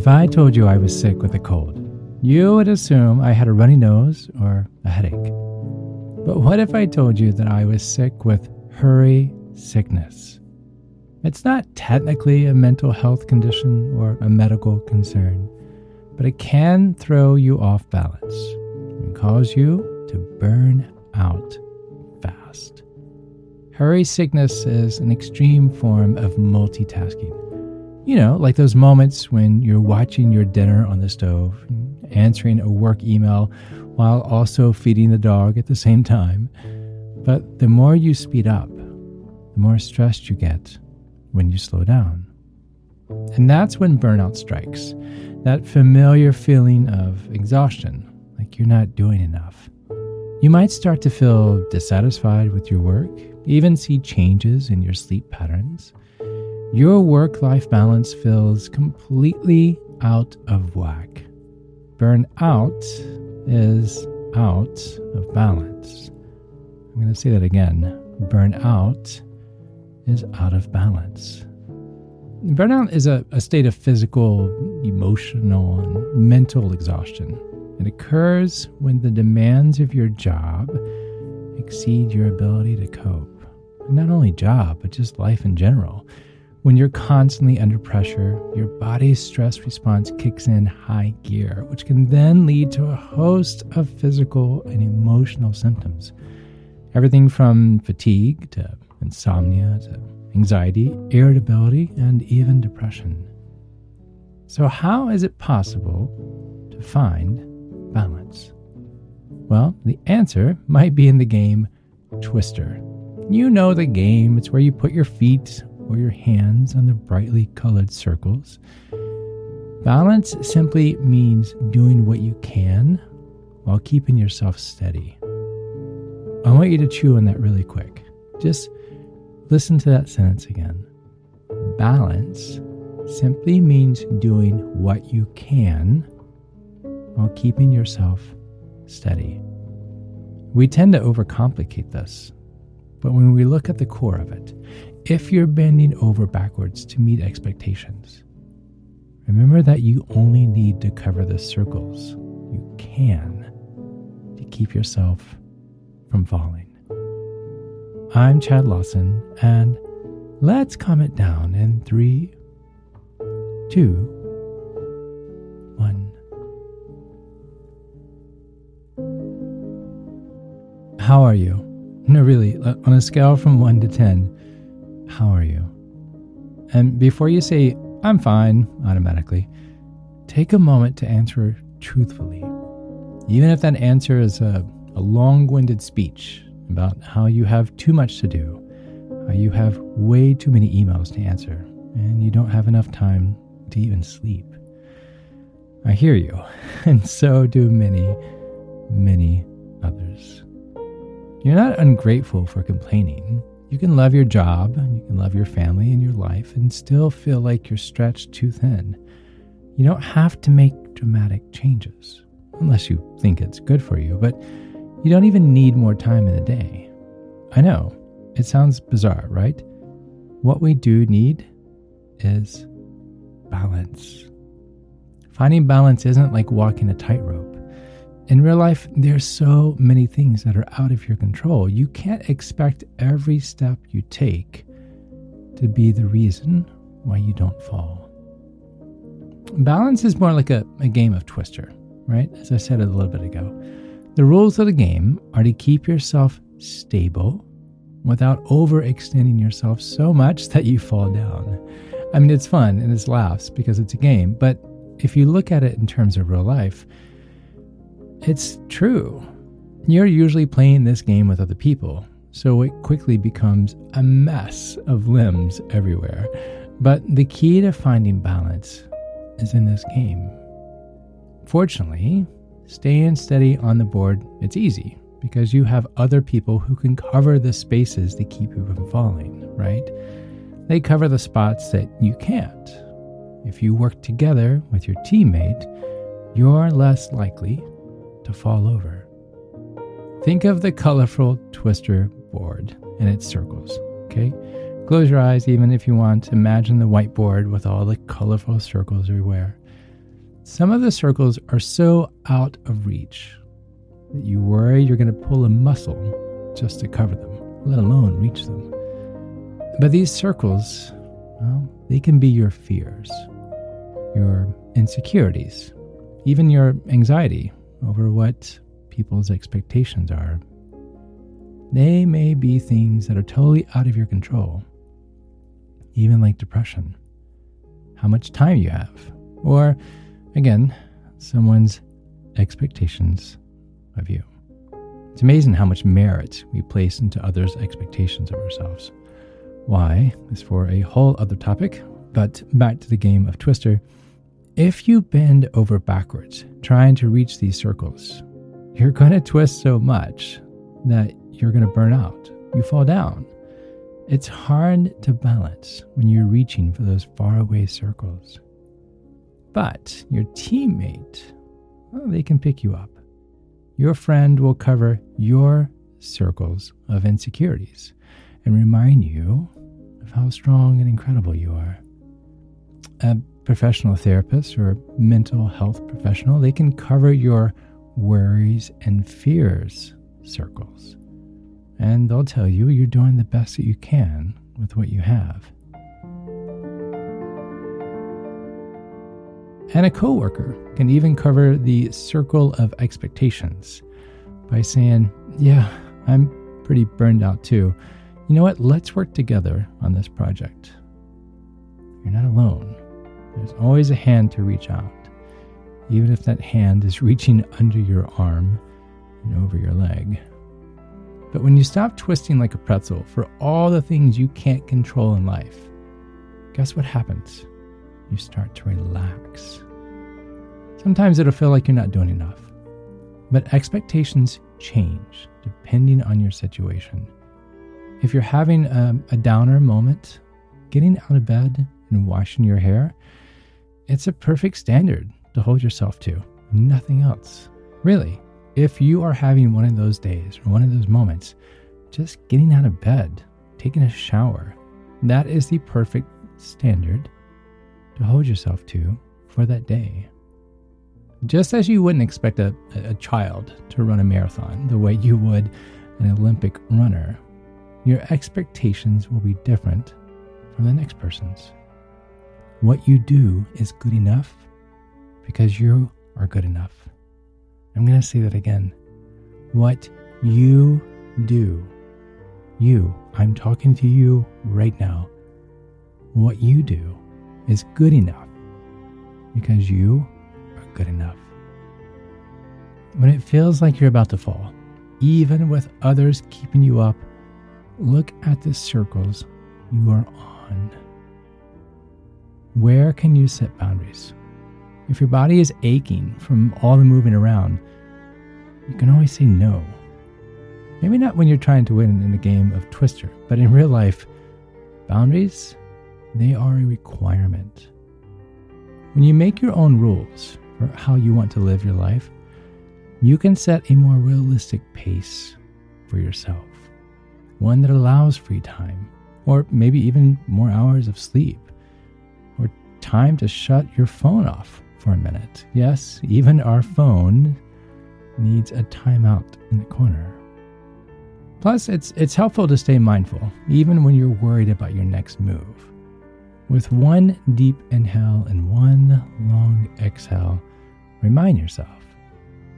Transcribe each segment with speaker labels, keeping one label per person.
Speaker 1: If I told you I was sick with a cold, you would assume I had a runny nose or a headache. But what if I told you that I was sick with hurry sickness? It's not technically a mental health condition or a medical concern, but it can throw you off balance and cause you to burn out fast. Hurry sickness is an extreme form of multitasking. You know, like those moments when you're watching your dinner on the stove, answering a work email while also feeding the dog at the same time. But the more you speed up, the more stressed you get when you slow down. And that's when burnout strikes that familiar feeling of exhaustion, like you're not doing enough. You might start to feel dissatisfied with your work, even see changes in your sleep patterns your work life balance feels completely out of whack. Burnout is out of balance. I'm going to say that again. Burnout is out of balance. Burnout is a, a state of physical, emotional, and mental exhaustion. It occurs when the demands of your job exceed your ability to cope. Not only job, but just life in general. When you're constantly under pressure, your body's stress response kicks in high gear, which can then lead to a host of physical and emotional symptoms. Everything from fatigue to insomnia to anxiety, irritability, and even depression. So, how is it possible to find balance? Well, the answer might be in the game Twister. You know the game, it's where you put your feet or your hands on the brightly colored circles. Balance simply means doing what you can while keeping yourself steady. I want you to chew on that really quick. Just listen to that sentence again. Balance simply means doing what you can while keeping yourself steady. We tend to overcomplicate this, but when we look at the core of it, if you're bending over backwards to meet expectations, remember that you only need to cover the circles you can to keep yourself from falling. I'm Chad Lawson, and let's calm it down in three, two, one. How are you? No, really, uh, on a scale from one to 10, how are you? And before you say, I'm fine, automatically, take a moment to answer truthfully. Even if that answer is a, a long winded speech about how you have too much to do, how you have way too many emails to answer, and you don't have enough time to even sleep. I hear you, and so do many, many others. You're not ungrateful for complaining. You can love your job, and you can love your family and your life, and still feel like you're stretched too thin. You don't have to make dramatic changes, unless you think it's good for you, but you don't even need more time in the day. I know, it sounds bizarre, right? What we do need is balance. Finding balance isn't like walking a tightrope. In real life, there's so many things that are out of your control. You can't expect every step you take to be the reason why you don't fall. Balance is more like a, a game of twister, right? As I said a little bit ago. The rules of the game are to keep yourself stable without overextending yourself so much that you fall down. I mean, it's fun and it's laughs because it's a game, but if you look at it in terms of real life, it's true. You're usually playing this game with other people, so it quickly becomes a mess of limbs everywhere. But the key to finding balance is in this game. Fortunately, staying steady on the board, it's easy because you have other people who can cover the spaces to keep you from falling, right? They cover the spots that you can't. If you work together with your teammate, you're less likely to fall over. Think of the colorful twister board and its circles, okay? Close your eyes even if you want. Imagine the whiteboard with all the colorful circles everywhere. some of the circles are so out of reach that you worry you're going to pull a muscle just to cover them, let alone reach them. But these circles, well, they can be your fears, your insecurities, even your anxiety over what people's expectations are. They may be things that are totally out of your control, even like depression, how much time you have, or again, someone's expectations of you. It's amazing how much merit we place into others' expectations of ourselves. Why is for a whole other topic, but back to the game of Twister. If you bend over backwards trying to reach these circles, you're going to twist so much that you're going to burn out. You fall down. It's hard to balance when you're reaching for those faraway circles. But your teammate, well, they can pick you up. Your friend will cover your circles of insecurities and remind you of how strong and incredible you are. A professional therapist or mental health professional, they can cover your worries and fears circles. And they'll tell you you're doing the best that you can with what you have. And a coworker can even cover the circle of expectations by saying, Yeah, I'm pretty burned out too. You know what? Let's work together on this project. You're not alone. There's always a hand to reach out, even if that hand is reaching under your arm and over your leg. But when you stop twisting like a pretzel for all the things you can't control in life, guess what happens? you start to relax. Sometimes it'll feel like you're not doing enough, but expectations change depending on your situation. If you're having a, a, downer moment, getting out of bed and washing your hair, it's a perfect standard to hold yourself to, nothing else. Really, if you are having one of those days or one of those moments, just getting out of bed, taking a shower, that is the perfect standard to hold yourself to for that day. Just as you wouldn't expect a, a child to run a marathon the way you would an Olympic runner, your expectations will be different from the next person's. What you do is good enough because you are good enough. I'm going to say that again. What you do, you, I'm talking to you right now. What you do is good enough because you are good enough. When it feels like you're about to fall, even with others keeping you up, look at the circles you are on. Where can you set boundaries? If your body is aching from all the moving around, you can always say no. Maybe not when you're trying to win in the game of Twister, but in real life, boundaries they are a requirement. When you make your own rules for how you want to live your life, you can set a more realistic pace for yourself, one that allows free time, or maybe even more hours of sleep, time to shut your phone off for a minute. Yes, even our phone needs a timeout in the corner. Plus, it's, it's helpful to stay mindful, even when you're worried about your next move. With one deep inhale and one long exhale, remind yourself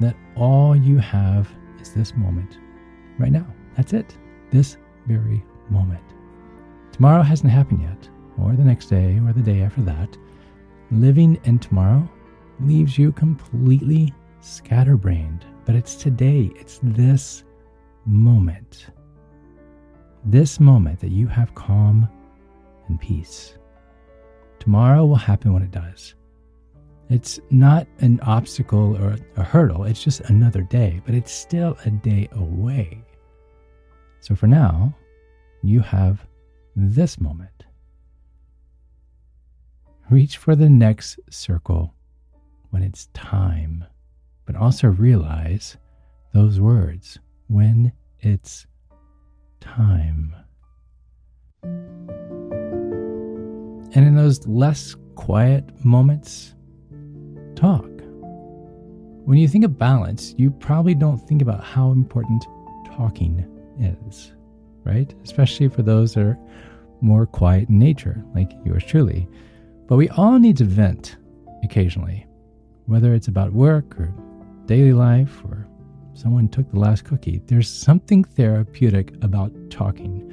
Speaker 1: that all you have is this moment right now. That's it, this very moment. Tomorrow hasn't happened yet, or the next day, or the day after that. Living in tomorrow leaves you completely scatterbrained, but it's today, it's this moment. This moment that you have calm and peace. Tomorrow will happen when it does. It's not an obstacle or a hurdle, it's just another day, but it's still a day away. So for now, you have this moment. Reach for the next circle when it's time, but also realize those words when it's time. And in those less quiet moments, talk. When you think of balance, you probably don't think about how important talking is, right? Especially for those that are more quiet in nature, like yours truly. But we all need to vent occasionally, whether it's about work or daily life or someone took the last cookie. There's something therapeutic about talking,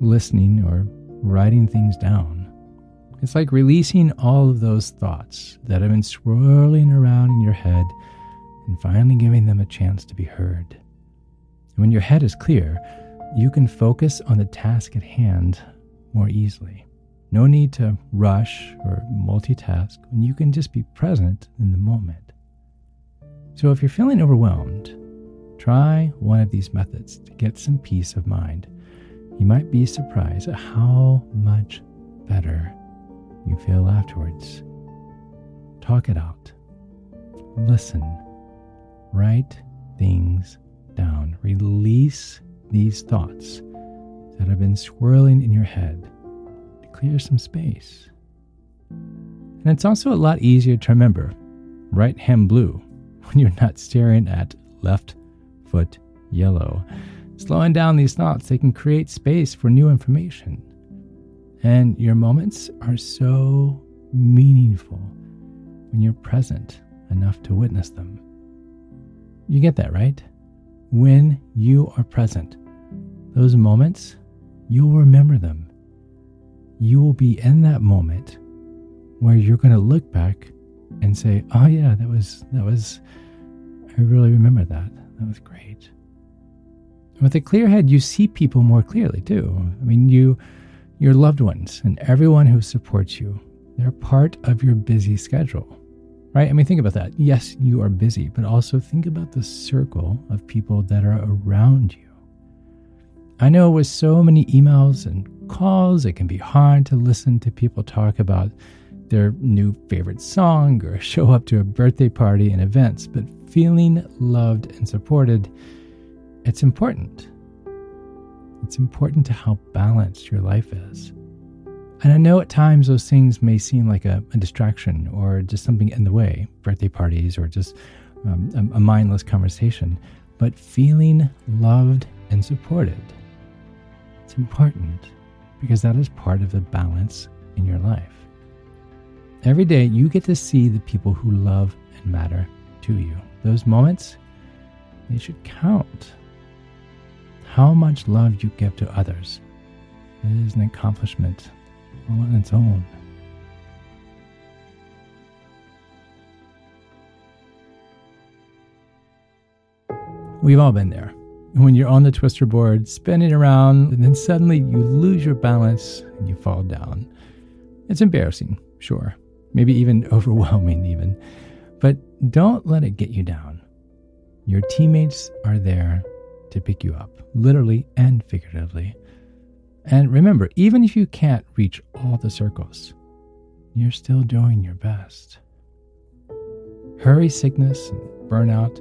Speaker 1: listening, or writing things down. It's like releasing all of those thoughts that have been swirling around in your head and finally giving them a chance to be heard. And when your head is clear, you can focus on the task at hand more easily. No need to rush or multitask when you can just be present in the moment. So if you're feeling overwhelmed, try one of these methods to get some peace of mind. You might be surprised at how much better you feel afterwards. Talk it out. Listen. Write things down. Release these thoughts that have been swirling in your head clear some space. And it's also a lot easier to remember right hand blue when you're not staring at left foot yellow. Slowing down these thoughts, they can create space for new information. And your moments are so meaningful when you're present enough to witness them. You get that, right? When you are present, those moments, you'll remember them. You will be in that moment where you're going to look back and say, "Oh yeah, that was that was I really remember that. That was great." With a clear head, you see people more clearly too. I mean, you your loved ones and everyone who supports you, they're part of your busy schedule, right? I mean, think about that. Yes, you are busy, but also think about the circle of people that are around you. I know with so many emails and calls, it can be hard to listen to people talk about their new favorite song or show up to a birthday party and events, but feeling loved and supported, it's important. It's important to how balanced your life is. And I know at times those things may seem like a, a distraction or just something in the way, birthday parties or just um, a, a mindless conversation, but feeling loved and supported. It's important because that is part of the balance in your life. Every day, you get to see the people who love and matter to you. Those moments, they should count how much love you give to others is an accomplishment all on its own. We've all been there. When you're on the twister board, spinning around, and then suddenly you lose your balance and you fall down. It's embarrassing, sure, maybe even overwhelming, even. But don't let it get you down. Your teammates are there to pick you up, literally and figuratively. And remember, even if you can't reach all the circles, you're still doing your best. Hurry sickness and burnout,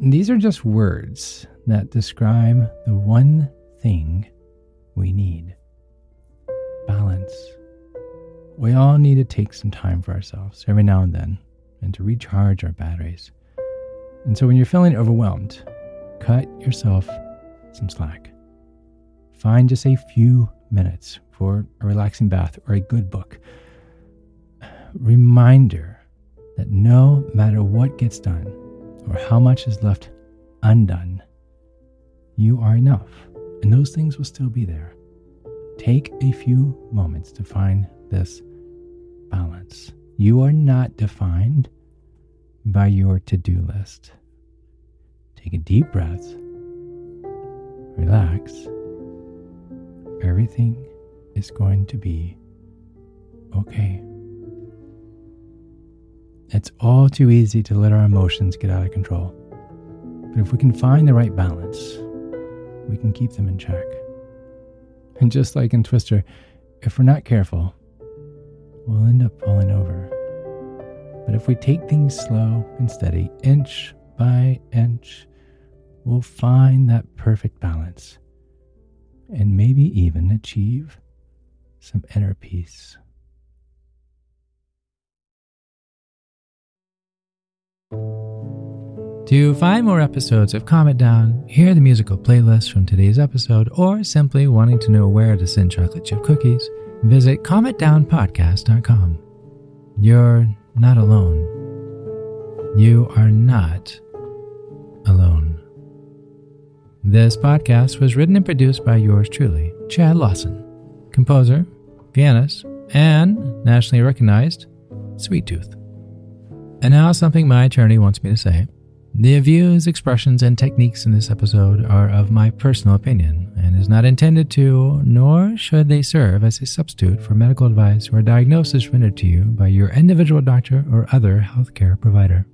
Speaker 1: these are just words that describe the one thing we need balance. We all need to take some time for ourselves every now and then and to recharge our batteries. And so when you're feeling overwhelmed, cut yourself some slack. Find just a few minutes for a relaxing bath or a good book. Reminder that no matter what gets done or how much is left undone, you are enough, and those things will still be there. Take a few moments to find this balance. You are not defined by your to do list. Take a deep breath. Relax. Everything is going to be okay. It's all too easy to let our emotions get out of control. But if we can find the right balance, we can keep them in check. And just like in Twister, if we're not careful, we'll end up falling over. But if we take things slow and steady, inch by inch, we'll find that perfect balance and maybe even achieve some inner peace. To find more episodes of Calm It Down, hear the musical playlist from today's episode, or simply wanting to know where to send chocolate chip cookies, visit calmitdownpodcast.com. You're not alone. You are not alone. This podcast was written and produced by yours truly, Chad Lawson, composer, pianist, and nationally recognized Sweet Tooth. And now, something my attorney wants me to say. The views, expressions, and techniques in this episode are of my personal opinion and is not intended to, nor should they serve as a substitute for medical advice or diagnosis rendered to you by your individual doctor or other healthcare provider.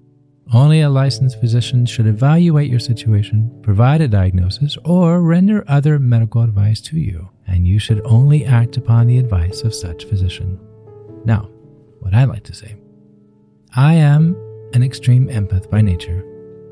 Speaker 1: Only a licensed physician should evaluate your situation, provide a diagnosis, or render other medical advice to you, and you should only act upon the advice of such physician. Now, what I like to say I am an extreme empath by nature